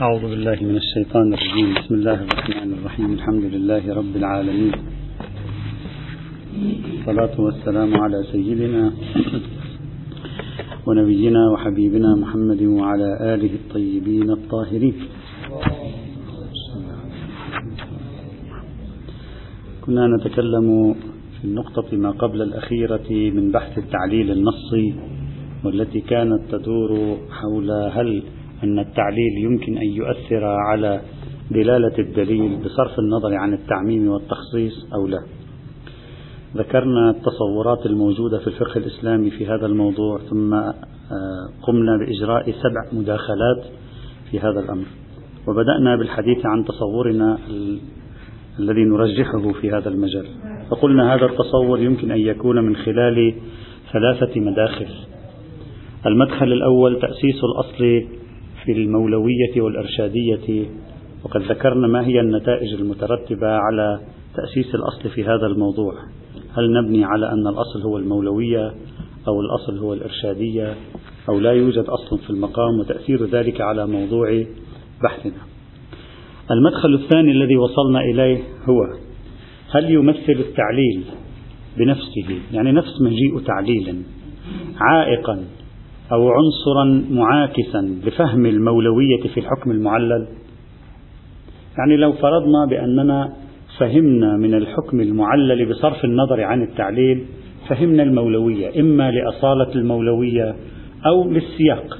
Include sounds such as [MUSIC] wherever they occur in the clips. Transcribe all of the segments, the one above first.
أعوذ بالله من الشيطان الرجيم. بسم الله الرحمن الرحيم. الحمد لله رب العالمين. الصلاة والسلام على سيدنا [CLEARS THROAT] ونبينا وحبيبنا محمد وعلى آله الطيبين الطاهرين. كنا نتكلم في النقطة ما قبل الأخيرة من بحث التعليل النصي والتي كانت تدور حول هل أن التعليل يمكن أن يؤثر على دلالة الدليل بصرف النظر عن التعميم والتخصيص أو لا. ذكرنا التصورات الموجودة في الفقه الإسلامي في هذا الموضوع ثم آه، قمنا بإجراء سبع مداخلات في هذا الأمر. وبدأنا بالحديث عن تصورنا الذي نرجحه في هذا المجال. فقلنا هذا التصور يمكن أن يكون من خلال ثلاثة مداخل. المدخل الأول تأسيس الأصل في المولوية والإرشادية وقد ذكرنا ما هي النتائج المترتبة على تأسيس الأصل في هذا الموضوع. هل نبني على أن الأصل هو المولوية أو الأصل هو الإرشادية أو لا يوجد أصل في المقام وتأثير ذلك على موضوع بحثنا؟ المدخل الثاني الذي وصلنا إليه هو هل يمثل التعليل بنفسه؟ يعني نفس مجيء تعليل عائقا أو عنصرا معاكسا لفهم المولوية في الحكم المعلل. يعني لو فرضنا بأننا فهمنا من الحكم المعلل بصرف النظر عن التعليل فهمنا المولوية إما لأصالة المولوية أو للسياق.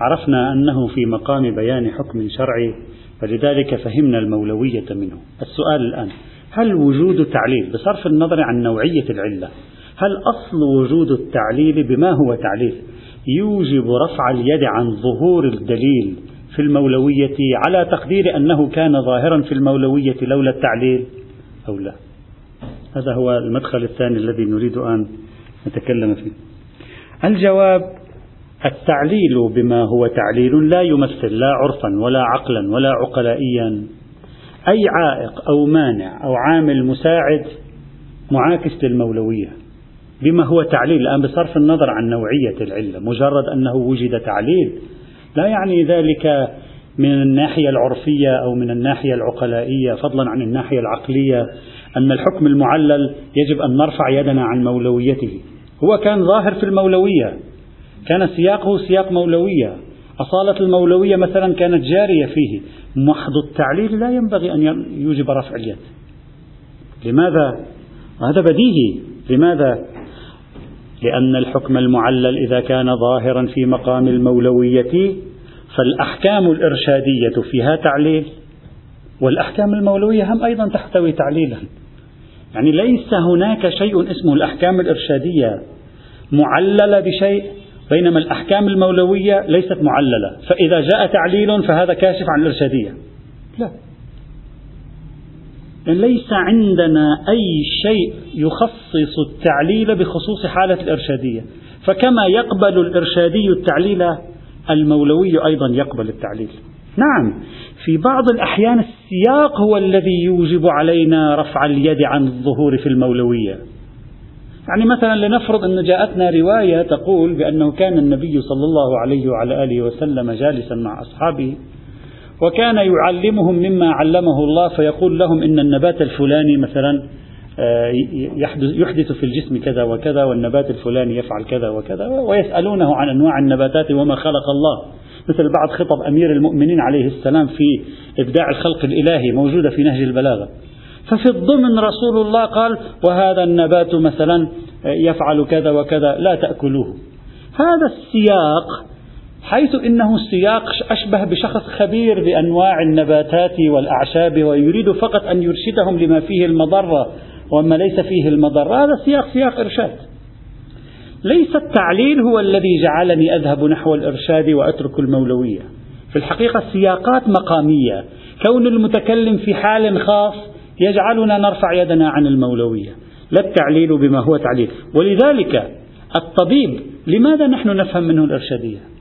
عرفنا أنه في مقام بيان حكم شرعي فلذلك فهمنا المولوية منه. السؤال الآن هل وجود تعليل بصرف النظر عن نوعية العلة هل أصل وجود التعليل بما هو تعليل؟ يوجب رفع اليد عن ظهور الدليل في المولوية على تقدير أنه كان ظاهرا في المولوية لولا التعليل أو لا. هذا هو المدخل الثاني الذي نريد أن نتكلم فيه. الجواب التعليل بما هو تعليل لا يمثل لا عرفا ولا عقلا ولا عقلائيا. أي عائق أو مانع أو عامل مساعد معاكس للمولوية. بما هو تعليل. الآن بصرف النظر عن نوعية العلة مجرد أنه وجد تعليل لا يعني ذلك من الناحية العرفية أو من الناحية العقلائية فضلا عن الناحية العقلية. أن الحكم المعلل يجب أن نرفع يدنا عن مولويته. هو كان ظاهر في المولوية كان سياقه سياق مولوية. أصالة المولوية مثلا كانت جارية فيه. محض التعليل لا ينبغي أن يوجب رفع اليد. لماذا؟ هذا بديهي. لماذا؟ لأن الحكم المعلل إذا كان ظاهرا في مقام المولوية فالأحكام الإرشادية فيها تعليل والأحكام المولوية هم أيضا تحتوي تعليلا. يعني ليس هناك شيء اسمه الأحكام الإرشادية معللة بشيء بينما الأحكام المولوية ليست معللة. فإذا جاء تعليل فهذا كاشف عن الإرشادية. لا. ليس عندنا أي شيء يخصص التعليل بخصوص حالة الإرشادية. فكما يقبل الإرشادي التعليل المولوي أيضا يقبل التعليل. نعم في بعض الأحيان السياق هو الذي يوجب علينا رفع اليد عن الظهور في المولوية. يعني مثلا لنفرض أن جاءتنا رواية تقول بأنه كان النبي صلى الله عليه وعلى آله وسلم جالسا مع أصحابه وكان يعلمهم مما علمه الله فيقول لهم إن النبات الفلاني مثلا آه، يحدث في الجسم كذا وكذا والنبات الفلاني يفعل كذا وكذا ويسألونه عن أنواع النباتات وما خلق الله. مثل بعض خطب أمير المؤمنين عليه السلام في إبداع الخلق الإلهي موجودة في نهج البلاغة. ففي الضمن رسول الله قال وهذا النبات مثلا يفعل كذا وكذا لا تأكلوه. هذا السياق حيث إنه السياق أشبه بشخص خبير بأنواع النباتات والأعشاب ويريد فقط أن يرشدهم لما فيه المضرة وما ليس فيه المضرة، هذا سياق سياق إرشاد. ليس التعليل هو الذي جعلني أذهب نحو الإرشاد وأترك المولوية. في الحقيقة السياقات مقامية، كون المتكلم في حال خاص يجعلنا نرفع يدنا عن المولوية، لا التعليل بما هو تعليل، ولذلك الطبيب لماذا نحن نفهم منه الإرشادية؟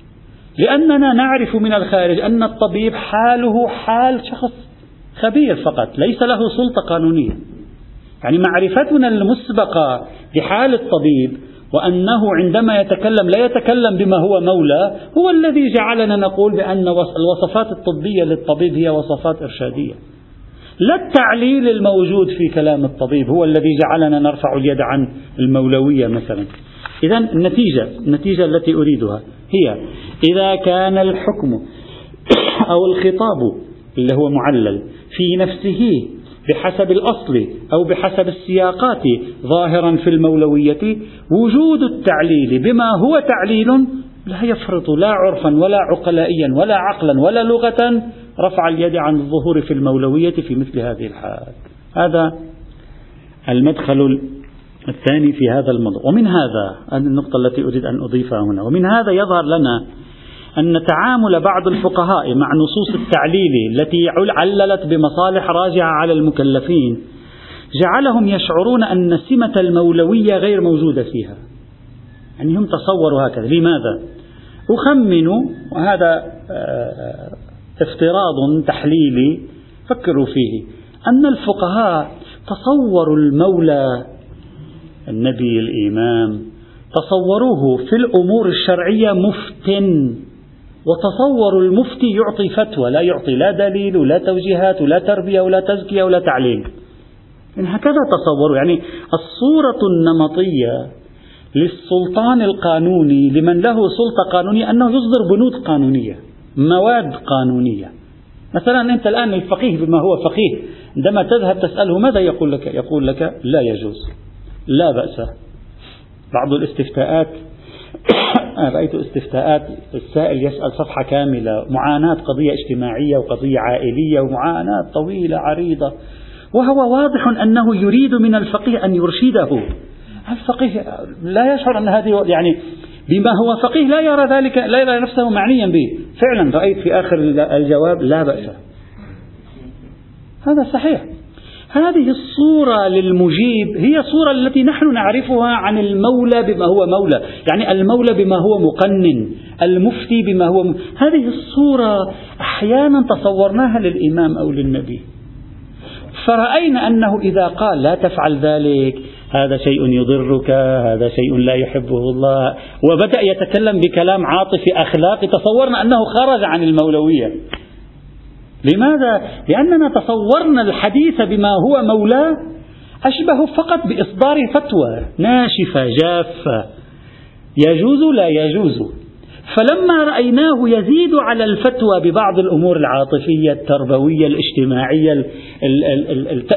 لأننا نعرف من الخارج أن الطبيب حاله حال شخص خبير فقط ليس له سلطة قانونية. يعني معرفتنا المسبقة بحال الطبيب وأنه عندما يتكلم لا يتكلم بما هو مولى هو الذي جعلنا نقول بأن الوصفات الطبية للطبيب هي وصفات إرشادية. لا التعليل الموجود في كلام الطبيب هو الذي جعلنا نرفع اليد عن المولوية مثلا. إذا النتيجة النتيجة التي أريدها هي إذا كان الحكم أو الخطاب اللي هو معلل في نفسه بحسب الأصل أو بحسب السياقات ظاهرا في المولوية وجود التعليل بما هو تعليل لا يفرط لا عرفا ولا عقلائيا ولا عقلا ولا لغة رفع اليد عن الظهور في المولوية في مثل هذه الحال. هذا المدخل الثاني في هذا الموضوع. ومن هذا النقطة التي أريد أن أضيفها هنا. ومن هذا يظهر لنا أن تعامل بعض الفقهاء مع نصوص التعليل التي عللت بمصالح راجعة على المكلفين جعلهم يشعرون أن سمة المولوية غير موجودة فيها. يعني هم تصوروا هكذا. لماذا؟ أخمن وهذا آه، افتراض تحليلي فكروا فيه. أن الفقهاء تصوروا المولى النبي الإمام تصوروه في الأمور الشرعية مفتن وتصوروا المفتي يعطي فتوى لا يعطي لا دليل ولا توجيهات ولا تربية ولا تزكية ولا تعليم يعني هكذا تصوروا. يعني الصورة النمطية للسلطان القانوني لمن له سلطة قانونية أنه يصدر بنود قانونية. مواد قانونية. مثلا أنت الآن الفقيه بما هو فقيه عندما تذهب تسأله ماذا يقول لك؟ يقول لك لا يجوز لا بأس. بعض الاستفتاءات [COUGHS] رأيت استفتاءات السائل يسأل صفحة كاملة معاناة قضية اجتماعية وقضية عائلية ومعاناة طويلة عريضة وهو واضح أنه يريد من الفقيه أن يرشده. الفقيه لا يشعر أن هذه يعني بما هو فقيه لا يرى ذلك لا يرى نفسه معنيا به. فعلا رأيت في آخر الجواب لا بأس. هذا صحيح. هذه الصورة للمجيب هي صورة التي نحن نعرفها عن المولى بما هو مولى. يعني المولى بما هو مقنن المفتي بما هو م... هذه الصورة أحيانا تصورناها للإمام أو للنبي. فرأينا أنه إذا قال لا تفعل ذلك هذا شيء يضرك هذا شيء لا يحبه الله. وبدأ يتكلم بكلام عاطفي أخلاقي. تصورنا أنه خرج عن المولوية. لماذا؟ لأننا تصورنا الحديث بما هو مولاه أشبه فقط بإصدار فتوى ناشفة جافة. يجوز لا يجوز؟ فلما رأيناه يزيد على الفتوى ببعض الأمور العاطفية التربوية الاجتماعية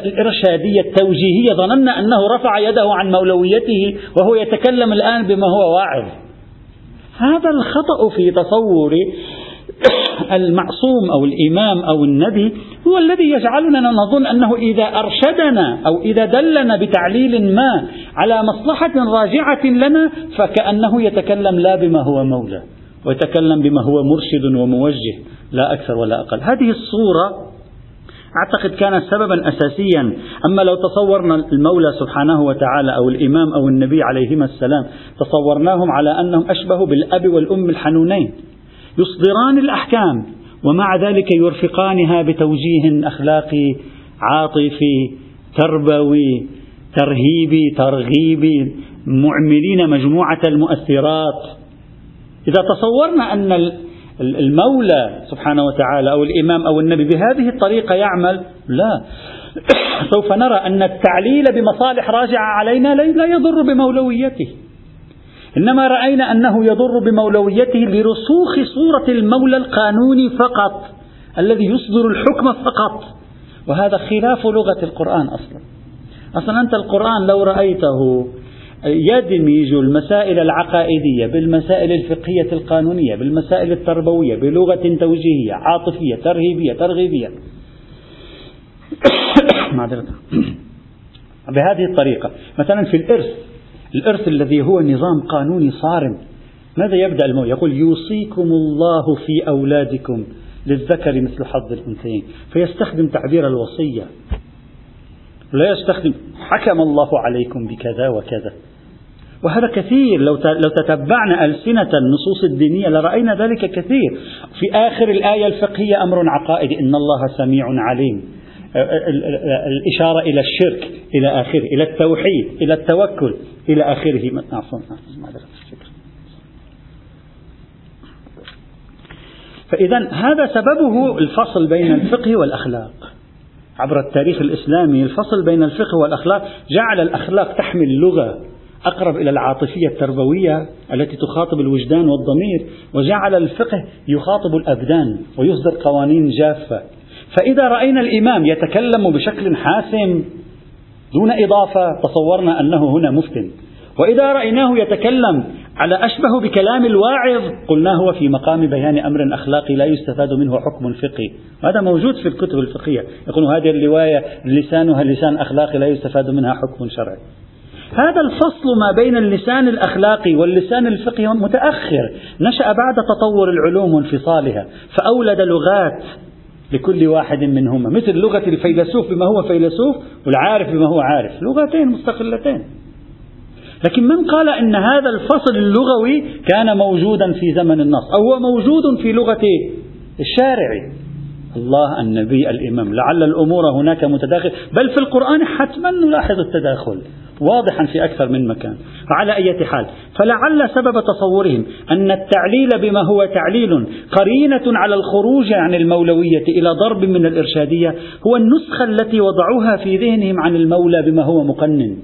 الإرشادية التوجيهية ظننا أنه رفع يده عن مولويته وهو يتكلم الآن بما هو واعظ. هذا الخطأ في تصوري [COUGHS] المعصوم أو الإمام أو النبي هو الذي يجعلنا نظن أنه إذا أرشدنا أو إذا دلنا بتعليل ما على مصلحة راجعة لنا فكأنه يتكلم لا بما هو مولى. ويتكلم بما هو مرشد وموجه لا أكثر ولا أقل. هذه الصورة أعتقد كانت سببا أساسيا. أما لو تصورنا المولى سبحانه وتعالى أو الإمام أو النبي عليهما السلام تصورناهم على أنهم أشبه بالأب والأم الحنونين. يصدران الأحكام ومع ذلك يرفقانها بتوجيه أخلاقي عاطفي تربوي ترهيبي ترغيبي معملين مجموعة المؤثرات. إذا تصورنا أن المولى سبحانه وتعالى أو الإمام أو النبي بهذه الطريقة يعمل لا. [COUGHS] سوف نرى أن التعليل بمصالح راجعة علينا لا يضر بمولويته. إنما رأينا أنه يضر بمولويته لرسوخ صورة المولى القانوني فقط الذي يصدر الحكم فقط. وهذا خلاف لغة القرآن أصلا. أصلا أنت القرآن لو رأيته يدمج المسائل العقائدية بالمسائل الفقهية القانونية بالمسائل التربوية بلغة توجيهية عاطفية ترهيبية ترغيبية. [COUGHS] بهذه الطريقة مثلا في الإرث الإرث الذي هو نظام قانوني صارم. ماذا يبدأ المولى يقول يوصيكم الله في أولادكم للذكر مثل حظ الأنثيين. فيستخدم تعبير الوصية. لا يستخدم. حكم الله عليكم بكذا وكذا. وهذا كثير. لو لو تتبعنا ألسنة النصوص الدينية لرأينا ذلك كثير. في آخر الآية الفقهية أمر عقائدي. إن الله سميع عليم. الإشارة إلى الشرك إلى آخره إلى التوحيد إلى التوكل إلى آخره. فإذا هذا سببه الفصل بين الفقه والأخلاق. عبر التاريخ الإسلامي الفصل بين الفقه والأخلاق جعل الأخلاق تحمل لغة أقرب إلى العاطفية التربوية التي تخاطب الوجدان والضمير وجعل الفقه يخاطب الأبدان ويصدر قوانين جافة. فإذا رأينا الإمام يتكلم بشكل حاسم دون إضافة تصورنا أنه هنا مفتن. وإذا رأيناه يتكلم على أشبه بكلام الواعظ قلنا هو في مقام بيان أمر أخلاقي لا يستفاد منه حكم فقهي. هذا موجود في الكتب الفقهية. يقول هذه الرواية لسانها لسان أخلاقي لا يستفاد منها حكم شرعي. هذا الفصل ما بين اللسان الأخلاقي واللسان الفقهي متأخر. نشأ بعد تطور العلوم وانفصالها فأولد لغات لكل واحد منهما مثل لغة الفيلسوف بما هو فيلسوف والعارف بما هو عارف. لغتين مستقلتين. لكن من قال أن هذا الفصل اللغوي كان موجودا في زمن النص أو هو موجود في لغة الشارع. الله النبي الإمام لعل الأمور هناك متداخل. بل في القرآن حتما نلاحظ التداخل واضحا في أكثر من مكان. فعلى أي حال فلعل سبب تصورهم أن التعليل بما هو تعليل قرينة على الخروج عن المولوية إلى ضرب من الإرشادية هو النسخة التي وضعوها في ذهنهم عن المولى بما هو مقنن.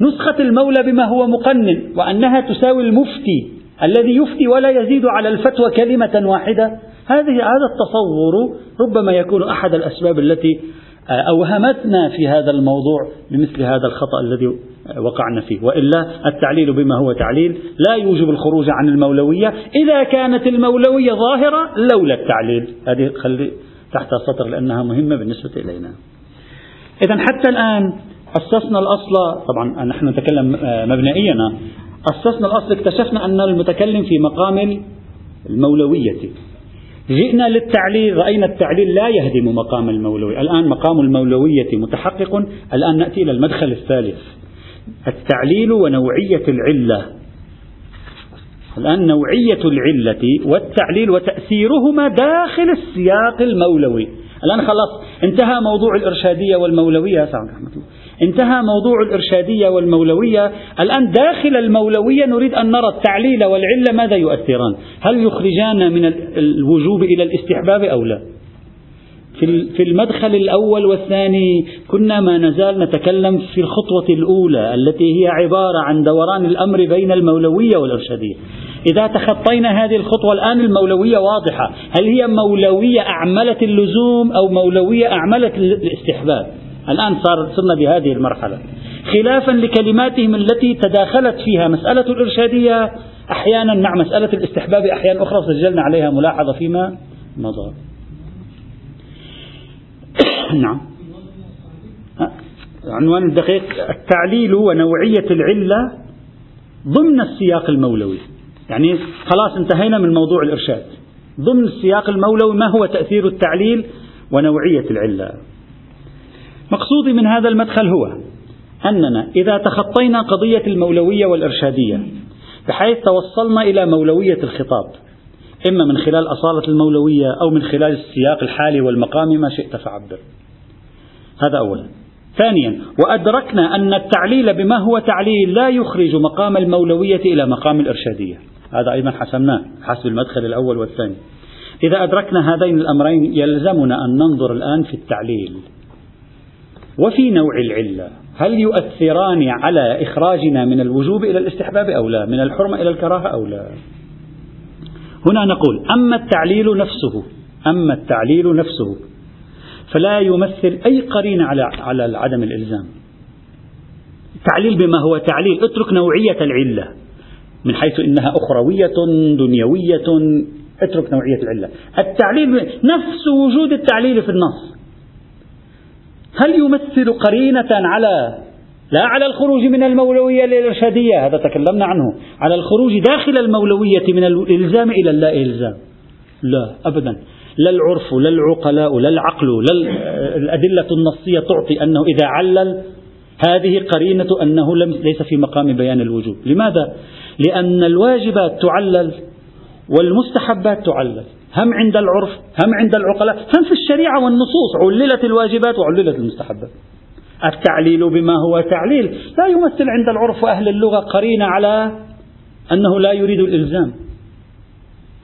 نسخة المولى بما هو مقنن وأنها تساوي المفتي الذي يفتي ولا يزيد على الفتوى كلمة واحدة. هذه هذا التصور ربما يكون أحد الأسباب التي أوهمتنا في هذا الموضوع بمثل هذا الخطأ الذي وقعنا فيه. وإلا التعليل بما هو تعليل. لا يوجب الخروج عن المولوية. إذا كانت المولوية ظاهرة لولا التعليل. هذه خلي تحت سطر لأنها مهمة بالنسبة إلينا. إذا حتى الآن أسسنا الأصل طبعا نحن نتكلم آه، مبنئيا أسسنا الأصل اكتشفنا أن المتكلم في مقام المولوية. جئنا للتعليل رأينا التعليل لا يهدم مقام المولوية. الآن مقام المولوية متحقق الآن نأتي إلى المدخل الثالث. التعليل ونوعية العلة. الآن نوعية العلة والتعليل وتأثيرهما داخل السياق المولوي. الآن خلاص انتهى موضوع الإرشادية والمولوية. انتهى موضوع الإرشادية والمولوية. الآن داخل المولوية نريد أن نرى التعليل والعلة ماذا يؤثران؟ هل يخرجان من الوجوب إلى الاستحباب أو لا؟ في المدخل الأول والثاني كنا ما نزال نتكلم في الخطوة الأولى التي هي عبارة عن دوران الأمر بين المولوية والإرشادية إذا تخطينا هذه الخطوة الآن المولوية واضحة. هل هي مولوية أعملت اللزوم أو مولوية أعملت الاستحباب؟ الآن صار صرنا بهذه المرحلة. خلافا لكلماتهم التي تداخلت فيها مسألة الإرشادية أحيانا مع مسألة الاستحباب أحيانا أخرى سجلنا عليها ملاحظة فيما مضى. نعم. عنوان الدقيق التعليل ونوعية العلة ضمن السياق المولوي. يعني خلاص انتهينا من موضوع الإرشاد. ضمن السياق المولوي ما هو تأثير التعليل ونوعية العلة؟ مقصودي من هذا المدخل هو أننا إذا تخطينا قضية المولوية والإرشادية بحيث توصلنا إلى مولوية الخطاب إما من خلال أصالة المولوية أو من خلال السياق الحالي والمقام ما شئت فعبر. هذا أولا ثانيا وأدركنا أن التعليل بما هو تعليل لا يخرج مقام المولوية إلى مقام الإرشادية. هذا أيضا حسمناه حسب المدخل الأول والثاني. إذا أدركنا هذين الأمرين يلزمنا أن ننظر الآن في التعليل. وفي نوع العلة هل يؤثران على إخراجنا من الوجوب إلى الاستحباب أو لا؟ من الحرمة إلى الكراهة أو لا؟ هنا نقول أما التعليل نفسه أما التعليل نفسه فلا يمثل أي قرينة على على عدم الإلزام. التعليل بما هو تعليل اترك نوعية العلة. من حيث إنها أخروية دنيوية اترك نوعية العلة. التعليل نفس وجود التعليل في النص. هل يمثل قرينة على لا على الخروج من المولوية للإرشادية؟ هذا تكلمنا عنه. على الخروج داخل المولوية من الإلزام إلى اللا إلزام. لا أبدا. لا العرف لا العقلاء لا العقل لا الأدلة النصية تعطي أنه إذا علل هذه قرينة أنه لم ليس في مقام بيان الوجوب. لماذا؟ لأن الواجبات تعلل والمستحبات تعلل. هم عند العرف هم عند العقلاء هم في الشريعة والنصوص. عللت الواجبات وعللت المستحبات. التعليل بما هو تعليل. لا يمثل عند العرف وأهل اللغة قرينة على أنه لا يريد الإلزام.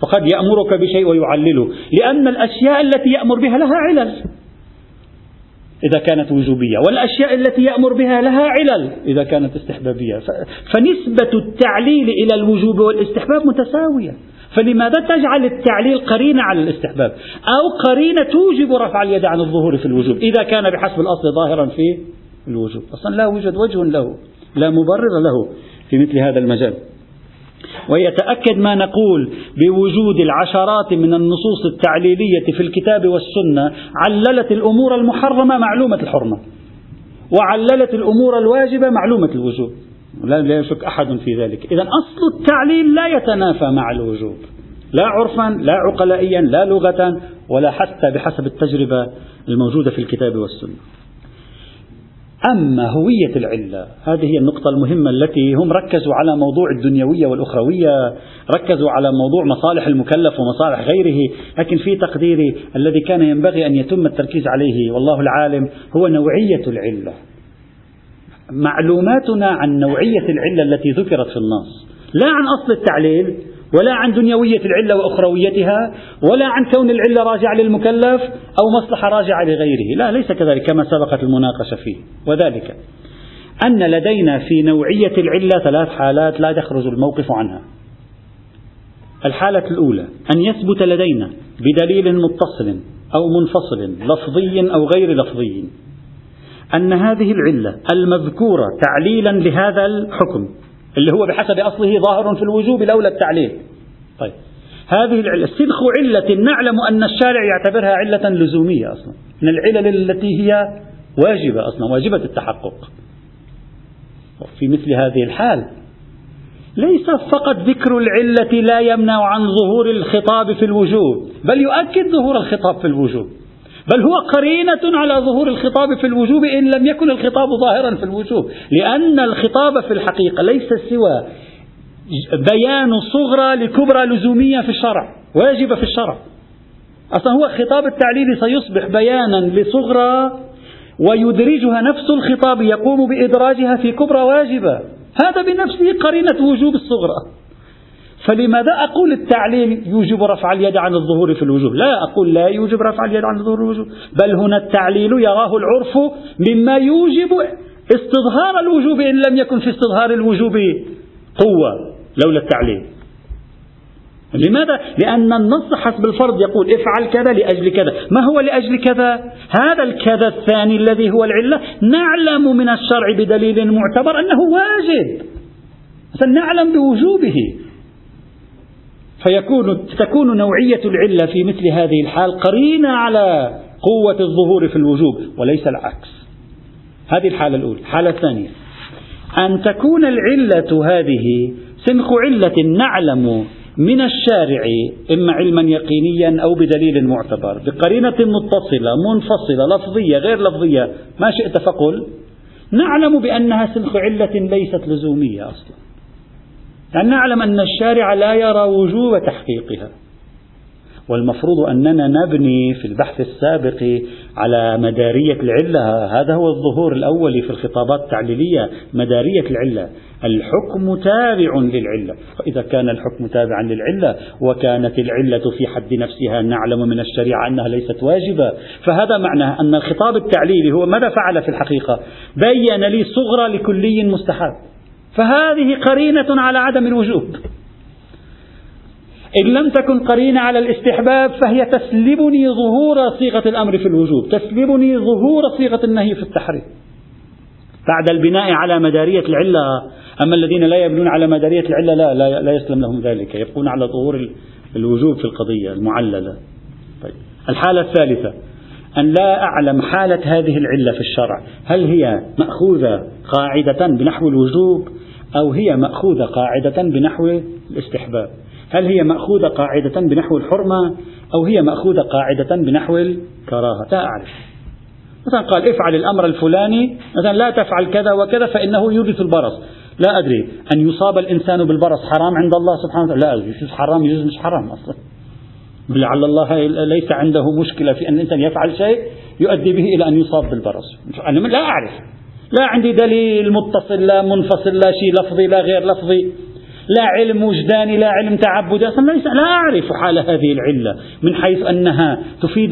فقد يأمرك بشيء ويعلله لأن الأشياء التي يأمر بها لها علل. إذا كانت وجوبية والأشياء التي يأمر بها لها علل إذا كانت استحبابية. فنسبة التعليل إلى الوجوب والاستحباب متساوية. فلماذا تجعل التعليل قرينة على الاستحباب؟ أو قرينة توجب رفع اليد عن الظهور في الوجوب إذا كان بحسب الأصل ظاهرا في الوجوب. أصلا لا يوجد وجه له لا مبرر له في مثل هذا المجال. ويتأكد ما نقول بوجود العشرات من النصوص التعليلية في الكتاب والسنة عللت الأمور المحرمة معلومة الحرمة. وعللت الأمور الواجبة معلومة الوجوب. لا يشك أحد في ذلك. إذا أصل التعليل لا يتنافى مع الوجوب. لا عرفا لا عقلائيا لا لغة ولا حتى بحسب التجربة الموجودة في الكتاب والسنة. أما هوية العلة هذه هي النقطة المهمة التي هم ركزوا على موضوع الدنيوية والأخروية ركزوا على موضوع مصالح المكلف ومصالح غيره لكن في تقديري الذي كان ينبغي أن يتم التركيز عليه والله العالم هو نوعية العلة. معلوماتنا عن نوعية العلة التي ذكرت في النص لا عن أصل التعليل ولا عن دنيوية العلة وأخرويتها ولا عن كون العلة راجعة للمكلف أو مصلحة راجعة لغيره. لا ليس كذلك كما سبقت المناقشة فيه. وذلك أن لدينا في نوعية العلة ثلاث حالات لا يخرج الموقف عنها. الحالة الأولى أن يثبت لدينا بدليل متصل أو منفصل لفظي أو غير لفظي. أن هذه العلة المذكورة تعليلا لهذا الحكم. اللي هو بحسب أصله ظاهر في الوجوب لولا التعليل. طيب. هذه العلة سلخ علة نعلم أن الشارع يعتبرها علة لزومية أصلا من العلل التي هي واجبة أصلا واجبة التحقق. في مثل هذه الحال ليس فقط ذكر العلة لا يمنع عن ظهور الخطاب في الوجوب بل يؤكد ظهور الخطاب في الوجوب. بل هو قرينة على ظهور الخطاب في الوجوب إن لم يكن الخطاب ظاهرا في الوجوب. لأن الخطاب في الحقيقة ليس سوى بيان صغرى لكبرى لزومية في الشرع واجبة في الشرع. أصلا هو الخطاب التعليلي سيصبح بيانا لصغرى ويدرجها نفس الخطاب يقوم بإدراجها في كبرى واجبة. هذا بنفسه قرينة وجوب الصغرى. فلماذا أقول التعليل يوجب رفع اليد عن الظهور في الوجوب لا أقول لا يوجب رفع اليد عن الظهور في الوجوب بل هنا التعليل يراه العرف مما يوجب استظهار الوجوب إن لم يكن في استظهار الوجوب قوة لولا التعليل لماذا؟ لأن النص حسب الفرض يقول افعل كذا لأجل كذا. ما هو لأجل كذا؟ هذا الكذا الثاني الذي هو العلة. نعلم من الشرع بدليل معتبر أنه واجب. نعلم بوجوبه. فيكون تكون نوعية العلة في مثل هذه الحال قرينة على قوة الظهور في الوجوب وليس العكس. هذه الحالة الأولى. الحالة الثانية أن تكون العلة هذه سنخ علة نعلم من الشارع إما علما يقينيا أو بدليل معتبر بقرينة متصلة منفصلة لفظية غير لفظية ما شئت فقل. نعلم بأنها سنخ علة ليست لزومية أصلا. يعني نعلم أن الشارع لا يرى وجوب تحقيقها. والمفروض أننا نبني في البحث السابق على مدارية العلة. هذا هو الظهور الأول في الخطابات التعليلية مدارية العلة. الحكم تابع للعلة. فإذا كان الحكم تابعا للعلة وكانت العلة في حد نفسها نعلم من الشريعة أنها ليست واجبة. فهذا معناه أن الخطاب التعليلي هو ماذا فعل في الحقيقة؟ بين لي صغرى لكلي مستحب فهذه قرينة على عدم الوجوب. إن لم تكن قرينة على الاستحباب فهي تسلبني ظهور صيغة الأمر في الوجوب تسلبني ظهور صيغة النهي في التحريم. بعد البناء على مدارية العلة أما الذين لا يبنون على مدارية العلة لا, لا, لا يسلم لهم ذلك يبقون على ظهور الوجوب في القضية المعللة. طيب. الحالة الثالثة أن لا أعلم حالة هذه العلة في الشرع هل هي مأخوذة قاعدة بنحو الوجوب أو هي مأخوذة قاعدة بنحو الاستحباب. هل هي مأخوذة قاعدة بنحو الحرمة أو هي مأخوذة قاعدة بنحو الكراهة؟ لا أعرف. مثلا قال افعل الأمر الفلاني مثلا لا تفعل كذا وكذا فإنه يورث البرص. لا أدري. أن يصاب الإنسان بالبرص حرام عند الله سبحانه وتعالى؟ لا أدري. يجوز حرام يجوز مش حرام أصلا. لعل الله ليس عنده مشكلة في أن الإنسان يفعل شيء يؤدي به إلى أن يصاب بالبرص. أنا لا أعرف. لا عندي دليل متصل لا منفصل لا شيء لفظي لا غير لفظي. لا علم وجداني لا علم تعبدي. أصلا ليس لا أعرف حال هذه العلة من حيث أنها تفيد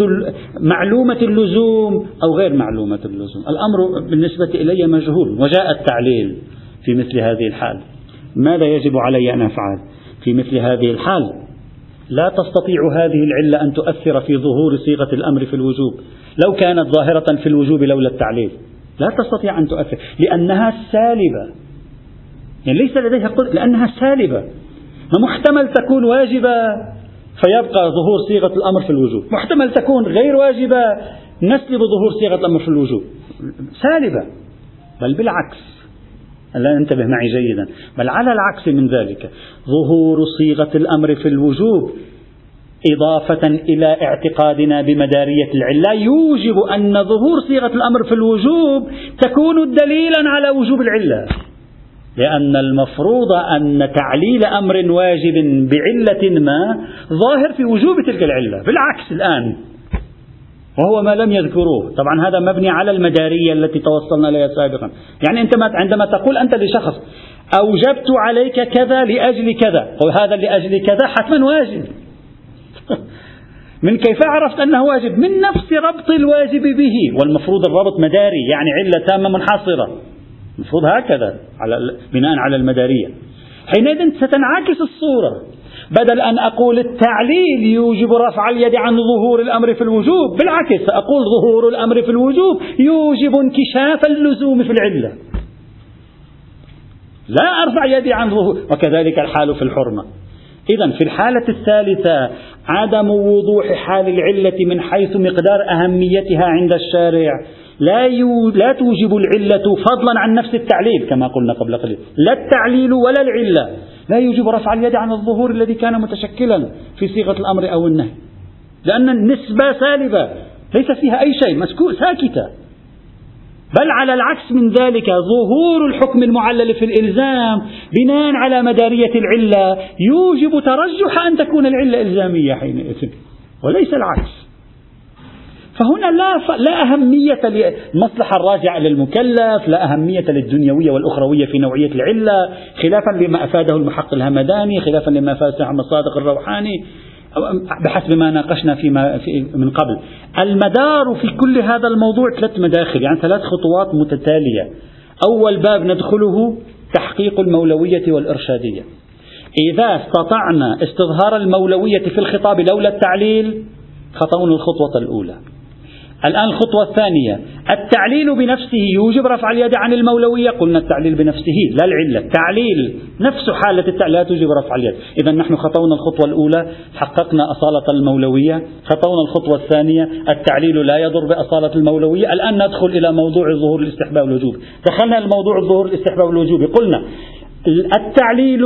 معلومة اللزوم أو غير معلومة اللزوم. الأمر بالنسبة إلي مجهول وجاء التعليل في مثل هذه الحال. ماذا يجب علي أن أفعل في مثل هذه الحال؟ لا تستطيع هذه العلة أن تؤثر في ظهور صيغة الأمر في الوجوب لو كانت ظاهرة في الوجوب لولا التعليل. لا تستطيع أن تؤثر لأنها سالبة. يعني ليس لديها قدرة لأنها سالبة. محتمل تكون واجبة فيبقى ظهور صيغة الأمر في الوجوب. محتمل تكون غير واجبة نسلب ظهور صيغة الأمر في الوجوب. سالبة. بل بالعكس. لا انتبه معي جيدا. بل على العكس من ذلك. ظهور صيغة الأمر في الوجوب. إضافة إلى اعتقادنا بمدارية العلة يوجب أن ظهور صيغة الأمر في الوجوب تكون دليلا على وجوب العلة. لأن المفروض أن تعليل أمر واجب بعلة ما ظاهر في وجوب تلك العلة. بالعكس الآن وهو ما لم يذكروه. طبعا هذا مبني على المدارية التي توصلنا إليها سابقا. يعني أنت عندما تقول أنت لشخص أوجبت عليك كذا لأجل كذا وهذا لأجل كذا حتما واجب. [LAUGHS] من كيف عرفت أنه واجب؟ من نفس ربط الواجب به. والمفروض الربط مداري يعني علة تامة منحصرة. المفروض هكذا على بناء على المدارية. حينئذ ستنعكس الصورة. بدل أن أقول التعليل يوجب رفع اليد عن ظهور الأمر في الوجوب بالعكس أقول ظهور الأمر في الوجوب يوجب انكشاف اللزوم في العلة. لا أرفع يدي عن ظهور. وكذلك الحال في الحرمة. إذا في الحالة الثالثة عدم وضوح حال العلة من حيث مقدار أهميتها عند الشارع. لا يو لا توجب العلة فضلا عن نفس التعليل كما قلنا قبل قليل. لا التعليل ولا العلة. لا يوجب رفع اليد عن الظهور الذي كان متشكلا في صيغة الأمر أو النهي. لأن النسبة سالبة ليس فيها أي شيء مسكوت ساكتة. بل على العكس من ذلك ظهور الحكم المعلل في الإلزام بناء على مدارية العلة يوجب ترجح أن تكون العلة إلزامية حينئذ وليس العكس. فهنا لا لا أهمية للمصلحة الراجعة للمكلف، لا أهمية للدنيوية والأخروية في نوعية العلة، خلافا لما أفاده المحق الهمداني، خلافا لما أفاده محمد صادق الروحاني، بحسب ما ناقشنا فيما في من قبل. المدار في كل هذا الموضوع ثلاث مداخل، يعني ثلاث خطوات متتالية. أول باب ندخله تحقيق المولوية والإرشادية. إذا استطعنا استظهار المولوية في الخطاب لولا التعليل خطونا الخطوة الأولى الآن الخطوة الثانية التعليل بنفسه يوجب رفع اليد عن المولوية. قلنا التعليل بنفسه لا العلة. التعليل نفس حالة التعليل. لا توجب رفع اليد. إذا نحن خطونا الخطوة الأولى حققنا أصالة المولوية. خطونا الخطوة الثانية التعليل لا يضر بأصالة المولوية. الآن ندخل إلى موضوع الظهور الاستحباب والوجوب دخلنا الموضوع الظهور الاستحباب والوجوب قلنا التعليل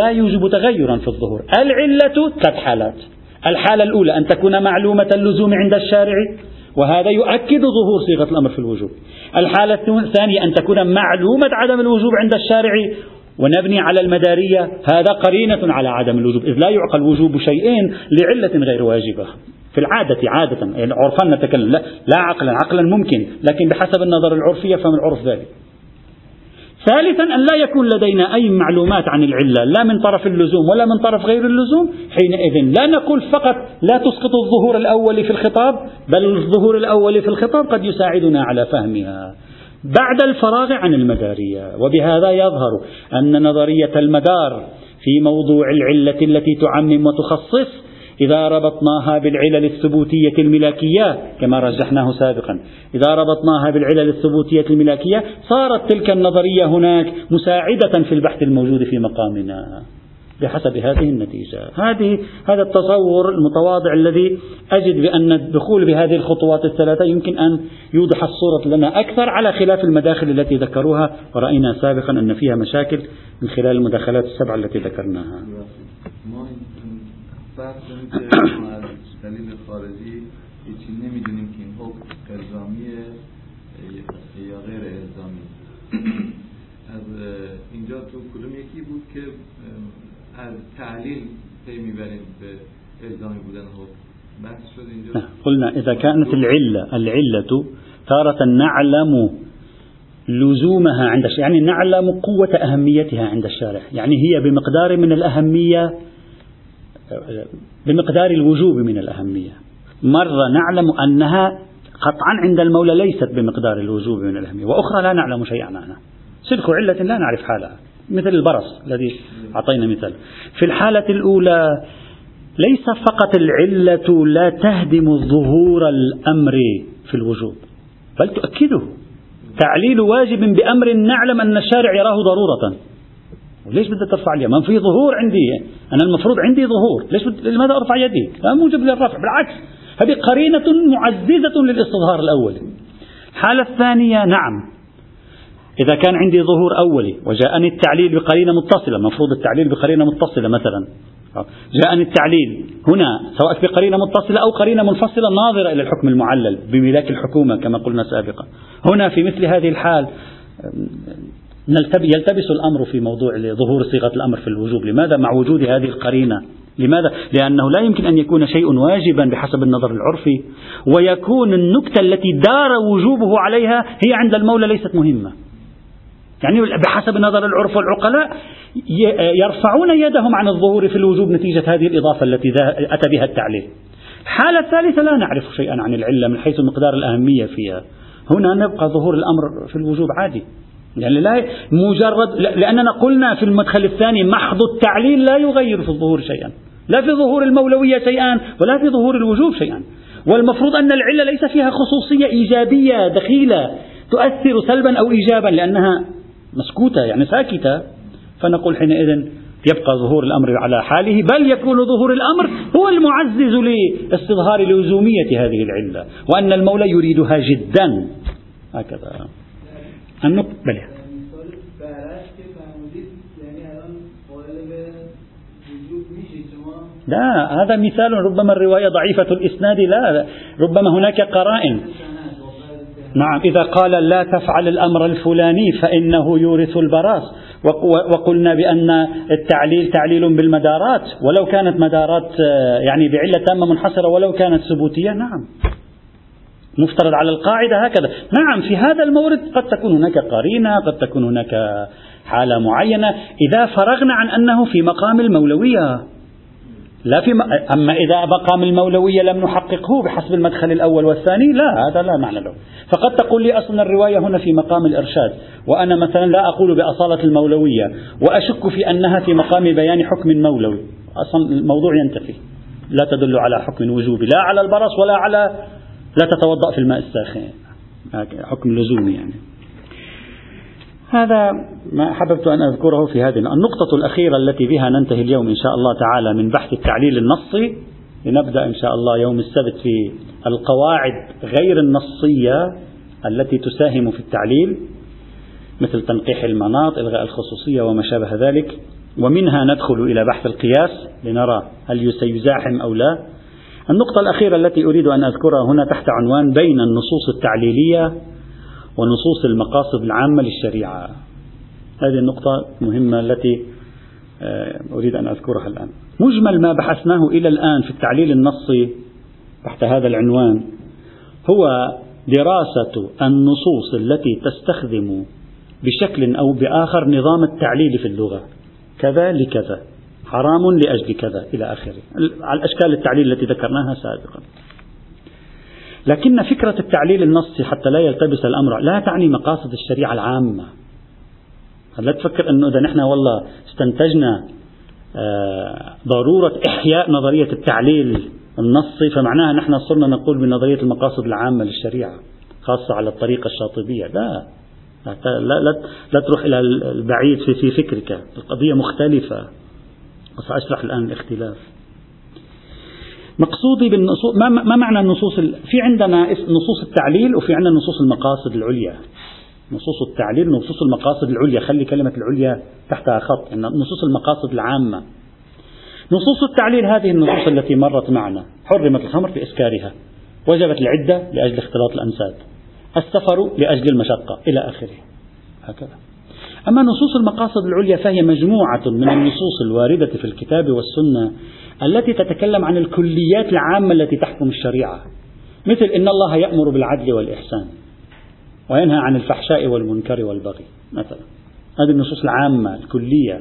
لا يوجب تغيرا في الظهور. العلة ثلاث حالات الحالة الأولى أن تكون معلومة اللزوم عند الشارع. وهذا يؤكد ظهور صيغة الأمر في الوجوب. الحالة الثانية أن تكون معلومة عدم الوجوب عند الشارع ونبني على المدارية هذا قرينة على عدم الوجوب إذ لا يعقل وجوب شيئين لعلة غير واجبة. في العادة عادة يعني عرفا نتكلم لا, لا عقلا عقلا ممكن لكن بحسب النظر العرفي يفهم العرف ذلك؟ ثالثا أن لا يكون لدينا أي معلومات عن العلة لا من طرف اللزوم ولا من طرف غير اللزوم حينئذ لا نقول فقط لا تسقط الظهور الأول في الخطاب بل الظهور الأول في الخطاب قد يساعدنا على فهمها. بعد الفراغ عن المدارية وبهذا يظهر أن نظرية المدار في موضوع العلة التي تعمم وتخصص إذا ربطناها بالعلل الثبوتية الملاكية كما رجحناه سابقا. إذا ربطناها بالعلل الثبوتية الملاكية صارت تلك النظرية هناك مساعدة في البحث الموجود في مقامنا. بحسب هذه النتيجة. هذه هذا التصور المتواضع الذي أجد بأن الدخول بهذه الخطوات الثلاثة يمكن أن يوضح الصورة لنا أكثر على خلاف المداخل التي ذكروها. ورأينا سابقا أن فيها مشاكل من خلال المداخلات السبعة التي ذكرناها. بحث کنیم که از دلیل خارجی هیچی نمیدونیم که این حکم الزامیه یا غیر الزامی از اینجا تو کدوم یکی بود که از تعلیل پی میبریم به قلنا إذا كانت العلة العلة تارة نعلم لزومها عند الشارع يعني نعلم قوة أهميتها عند الشارع. يعني هي بمقدار من الأهمية بمقدار الوجوب من الأهمية. مرة نعلم أنها قطعا عند المولى ليست بمقدار الوجوب من الأهمية وأخرى لا نعلم شيئا عنها صدق علة لا نعرف حالها. مثل البرص الذي أعطينا مثال. في الحالة الأولى ليس فقط العلة لا تهدم ظهور الأمر في الوجوب بل تؤكده. تعليل واجب بأمر نعلم أن الشارع يراه ضرورة. ليش بدها ترفع اليد؟ ما في ظهور عندي. أنا المفروض عندي ظهور. ليش بد... لماذا أرفع يدي؟ لا موجب للرفع. بالعكس هذه قرينة معززة للاستظهار الأولي الحالة الثانية نعم. إذا كان عندي ظهور أولي وجاءني التعليل بقرينة متصلة. مفروض التعليل بقرينة متصلة مثلا. جاءني التعليل هنا سواء بقرينة متصلة أو قرينة منفصلة ناظرة إلى الحكم المعلل بملاك الحكومة كما قلنا سابقا. هنا في مثل هذه الحال يلتبس الأمر في موضوع ظهور صيغة الأمر في الوجوب. لماذا مع وجود هذه القرينة؟ لماذا؟ لأنه لا يمكن أن يكون شيء واجبا بحسب النظر العرفي ويكون النكتة التي دار وجوبه عليها هي عند المولى ليست مهمة. يعني بحسب النظر العرف والعقلاء يرفعون يدهم عن الظهور في الوجوب نتيجة هذه الإضافة التي أتى بها التعليل. الحالة الثالثة لا نعرف شيئا عن العلة من حيث مقدار الأهمية فيها. هنا نبقى ظهور الأمر في الوجوب عادي. يعني لا مجرد لأننا قلنا في المدخل الثاني محض التعليل لا يغير في الظهور شيئا. لا في ظهور المولوية شيئا ولا في ظهور الوجوب شيئا. والمفروض أن العلة ليس فيها خصوصية إيجابية دخيلة تؤثر سلبا أو إيجابا لأنها مسكوتة يعني ساكتة. فنقول حينئذ يبقى ظهور الأمر على حاله بل يكون ظهور الأمر هو المعزز لاستظهار لزومية هذه العلة وأن المولى يريدها جدا. هكذا. النقطة بله لا هذا مثال ربما الرواية ضعيفة الإسناد لا ربما هناك قرائن. نعم إذا قال لا تفعل الأمر الفلاني فإنه يورث البراس. وقلنا بأن التعليل تعليل بالمدارات ولو كانت مدارات آه، يعني بعلة تامة منحصرة ولو كانت ثبوتية نعم. مفترض على القاعدة هكذا. نعم في هذا المورد قد تكون هناك قرينة قد تكون هناك حالة معينة. إذا فرغنا عن أنه في مقام المولوية لا في م... أما إذا مقام المولوية لم نحققه بحسب المدخل الأول والثاني لا هذا لا معنى له. فقد تقول لي أصلا الرواية هنا في مقام الإرشاد وأنا مثلا لا أقول بأصالة المولوية وأشك في أنها في مقام بيان حكم مولوي. أصلا الموضوع ينتفي. لا تدل على حكم وجوبي لا على البرص ولا على لا تتوضأ في الماء الساخن. حكم لزومي يعني. هذا ما أحببت أن أذكره في هذه النقطة الأخيرة التي بها ننتهي اليوم إن شاء الله تعالى من بحث التعليل النصي. لنبدأ إن شاء الله يوم السبت في القواعد غير النصية التي تساهم في التعليل مثل تنقيح المناط إلغاء الخصوصية وما شابه ذلك. ومنها ندخل إلى بحث القياس لنرى هل سيزاحم أو لا. النقطة الأخيرة التي أريد أن أذكرها هنا تحت عنوان بين النصوص التعليلية ونصوص المقاصد العامة للشريعة. هذه النقطة مهمة التي آه، أريد أن أذكرها الآن. مجمل ما بحثناه إلى الآن في التعليل النصي تحت هذا العنوان هو دراسة النصوص التي تستخدم بشكل أو بآخر نظام التعليل في اللغة. كذا لكذا. حرام لأجل كذا إلى آخره. على الأشكال التعليل التي ذكرناها سابقا. لكن فكرة التعليل النصي حتى لا يلتبس الأمر لا تعني مقاصد الشريعة العامة. لا تفكر أنه إذا نحن والله استنتجنا آه، ضرورة إحياء نظرية التعليل النصي فمعناها نحن صرنا نقول بنظرية المقاصد العامة للشريعة خاصة على الطريقة الشاطبية. لا. لا, لا, لا تروح إلى البعيد في, في فكرك. القضية مختلفة. وسأشرح الآن الاختلاف. مقصودي بالنصوص ما, ما معنى النصوص في عندنا نصوص التعليل وفي عندنا نصوص المقاصد العليا. نصوص التعليل ونصوص المقاصد العليا. خلي كلمة العليا تحتها خط. نصوص المقاصد العامة. نصوص التعليل هذه النصوص التي مرت معنا. حرمت الخمر في إسكارها. وجبت العدة لأجل اختلاط الأنساب. السفر لأجل المشقة. إلى آخره. هكذا. أما نصوص المقاصد العليا فهي مجموعة من النصوص الواردة في الكتاب والسنة التي تتكلم عن الكليات العامة التي تحكم الشريعة مثل إن الله يأمر بالعدل والإحسان وينهى عن الفحشاء والمنكر والبغي مثلا. هذه النصوص العامة الكلية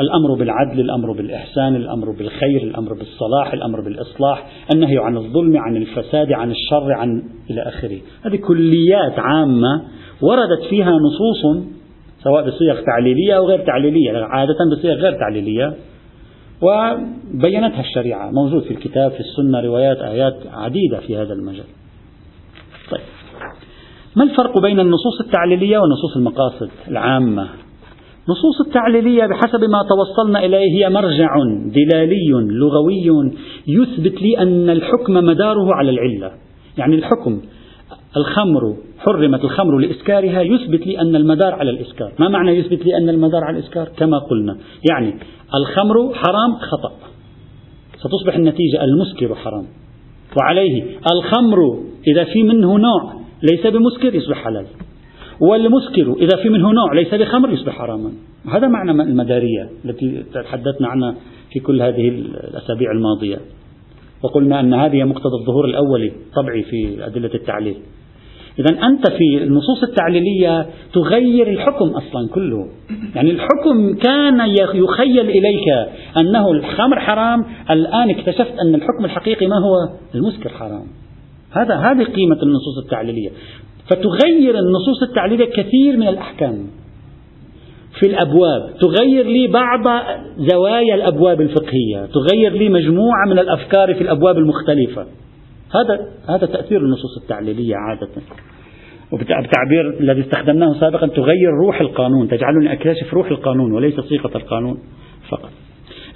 الأمر بالعدل الأمر بالإحسان الأمر بالخير الأمر بالصلاح الأمر بالإصلاح النهي عن الظلم عن الفساد عن الشر عن إلى آخره. هذه كليات عامة وردت فيها نصوص سواء بصيغ تعليلية أو غير تعليلية عادة بصيغ غير تعليلية. وبينتها الشريعة موجود في الكتاب في السنة روايات آيات عديدة في هذا المجال. طيب. ما الفرق بين النصوص التعليلية ونصوص المقاصد العامة؟ نصوص التعليلية بحسب ما توصلنا إليه هي مرجع دلالي لغوي يثبت لي أن الحكم مداره على العلة. يعني الحكم الخمر حرمت الخمر لإسكارها يثبت لي أن المدار على الإسكار. ما معنى يثبت لي أن المدار على الإسكار؟ كما قلنا. يعني الخمر حرام خطأ. ستصبح النتيجة المسكر حرام. وعليه الخمر إذا في منه نوع ليس بمسكر يصبح حلال. والمسكر إذا في منه نوع ليس بخمر يصبح حراما. هذا معنى المدارية التي تحدثنا عنها في كل هذه الأسابيع الماضية. وقلنا أن هذه مقتضى الظهور الأولي طبعي في أدلة التعليل. إذا أنت في النصوص التعليلية تغير الحكم أصلا كله. يعني الحكم كان يخيل إليك أنه الخمر حرام الآن اكتشفت أن الحكم الحقيقي ما هو؟ المسكر حرام. هذا هذه قيمة النصوص التعليلية. فتغير النصوص التعليلية كثير من الأحكام. في الأبواب تغير لي بعض زوايا الأبواب الفقهية تغير لي مجموعة من الأفكار في الأبواب المختلفة. هذا هذا تأثير النصوص التعليلية عادة. وبالتعبير الذي استخدمناه سابقا تغير روح القانون تجعلني أكتشف روح القانون وليس صيغة القانون فقط.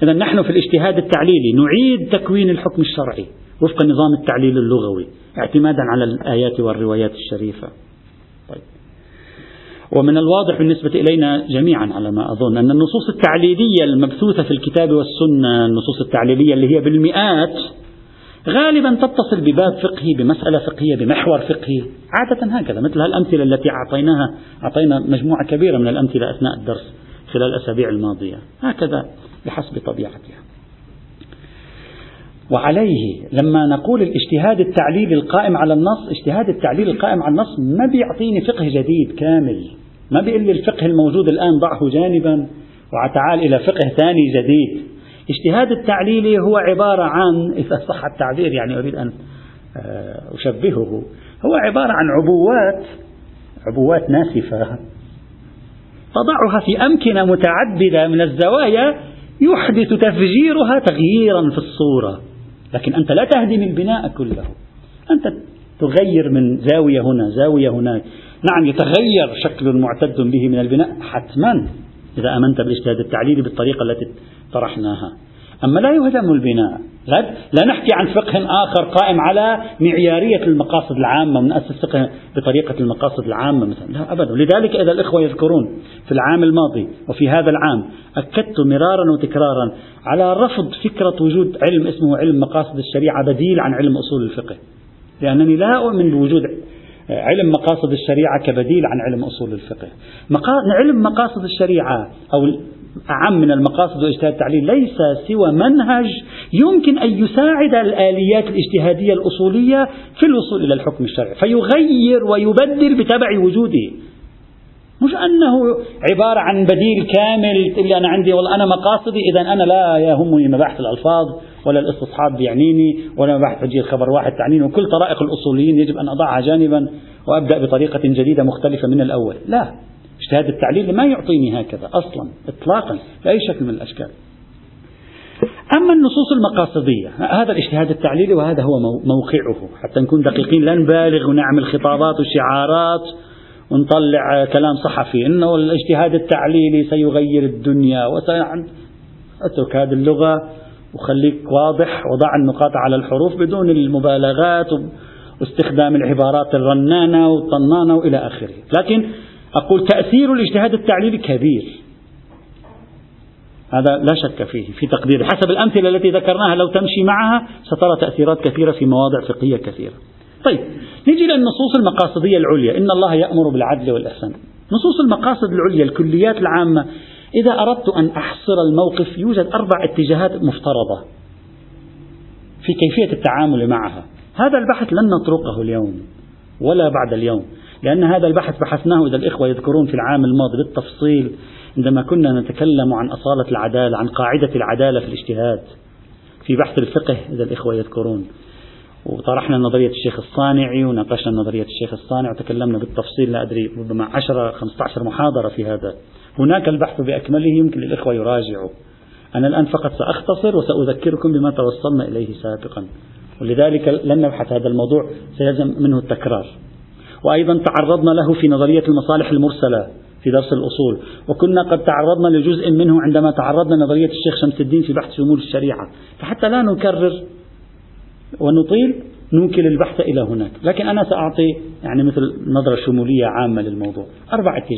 إذا نحن في الاجتهاد التعليلي نعيد تكوين الحكم الشرعي وفق نظام التعليل اللغوي اعتمادا على الآيات والروايات الشريفة. طيب. ومن الواضح بالنسبة إلينا جميعا على ما أظن أن النصوص التعليلية المبثوثة في الكتاب والسنة النصوص التعليلية اللي هي بالمئات غالبا تتصل بباب فقهي بمسألة فقهية بمحور فقهي. عادة هكذا مثل هالأمثلة التي أعطيناها أعطينا مجموعة كبيرة من الأمثلة أثناء الدرس خلال الأسابيع الماضية. هكذا بحسب طبيعتها. وعليه لما نقول الاجتهاد التعليلي القائم على النص اجتهاد التعليل القائم على النص ما بيعطيني فقه جديد كامل. ما بيقول لي الفقه الموجود الآن ضعه جانبا وتعال إلى فقه ثاني جديد. اجتهاد التعليلي هو عبارة عن إذا صح التعبير يعني أريد أن آه، أشبهه هو عبارة عن عبوات عبوات ناسفة تضعها في أمكنة متعددة من الزوايا يحدث تفجيرها تغييرا في الصورة. لكن أنت لا تهدم البناء كله. أنت تغير من زاوية هنا زاوية هناك. نعم يتغير شكل معتد به من البناء حتما. إذا أمنت بالاجتهاد التعليلي بالطريقة التي طرحناها. أما لا يهدم البناء. لا, لا نحكي عن فقه آخر قائم على معيارية المقاصد العامة ونأسس فقه بطريقة المقاصد العامة مثلا. لا أبدا. لذلك إذا الإخوة يذكرون في العام الماضي وفي هذا العام أكدت مرارا وتكرارا على رفض فكرة وجود علم اسمه علم مقاصد الشريعة بديل عن علم أصول الفقه. لأنني لا أؤمن بوجود علم مقاصد الشريعة كبديل عن علم أصول الفقه. علم مقاصد الشريعة أو أعم من المقاصد واجتهاد التعليل ليس سوى منهج يمكن أن يساعد الآليات الاجتهادية الأصولية في الوصول إلى الحكم الشرعي فيغير ويبدل بتبع وجوده. مش أنه عبارة عن بديل كامل اللي أنا عندي والله أنا مقاصدي إذا أنا لا يهمني مباحث الألفاظ ولا الاستصحاب بيعنيني ولا مباحث تجي الخبر واحد تعنيني وكل طرائق الأصوليين يجب أن أضعها جانبا وأبدأ بطريقة جديدة مختلفة من الأول. لا. اجتهاد التعليل ما يعطيني هكذا أصلا إطلاقا بأي شكل من الأشكال. أما النصوص المقاصدية هذا الاجتهاد التعليلي وهذا هو موقعه. حتى نكون دقيقين لا نبالغ ونعمل خطابات وشعارات ونطلع كلام صحفي. إنه الاجتهاد التعليلي سيغير الدنيا أترك هذه اللغة وخليك واضح وضع النقاط على الحروف بدون المبالغات واستخدام العبارات الرنانة والطنانة وإلى آخره، لكن أقول تأثير الاجتهاد التعليلي كبير. هذا لا شك فيه في تقديري حسب الأمثلة التي ذكرناها لو تمشي معها سترى تأثيرات كثيرة في مواضع فقهية كثيرة. طيب نجي للنصوص المقاصدية العليا. إن الله يأمر بالعدل والإحسان. نصوص المقاصد العليا الكليات العامة. إذا أردت أن أحصر الموقف يوجد أربع اتجاهات مفترضة في كيفية التعامل معها. هذا البحث لن نطرقه اليوم ولا بعد اليوم. لأن هذا البحث بحثناه إذا الإخوة يذكرون في العام الماضي بالتفصيل عندما كنا نتكلم عن أصالة العدالة عن قاعدة العدالة في الاجتهاد في بحث الفقه إذا الإخوة يذكرون. وطرحنا نظرية الشيخ الصانعي وناقشنا نظرية الشيخ الصانع وتكلمنا بالتفصيل لا أدري ربما 10 15 محاضرة في هذا. هناك البحث بأكمله يمكن للإخوة يراجعوا. أنا الآن فقط سأختصر وسأذكركم بما توصلنا إليه سابقا. ولذلك لن نبحث هذا الموضوع سيلزم منه التكرار. وأيضا تعرضنا له في نظرية المصالح المرسلة في درس الأصول. وكنا قد تعرضنا لجزء منه عندما تعرضنا نظرية الشيخ شمس الدين في بحث شمول الشريعة. فحتى لا نكرر ونطيل نوكل البحث إلى هناك. لكن أنا سأعطي يعني مثل نظرة شمولية عامة للموضوع. أربع اتجاهات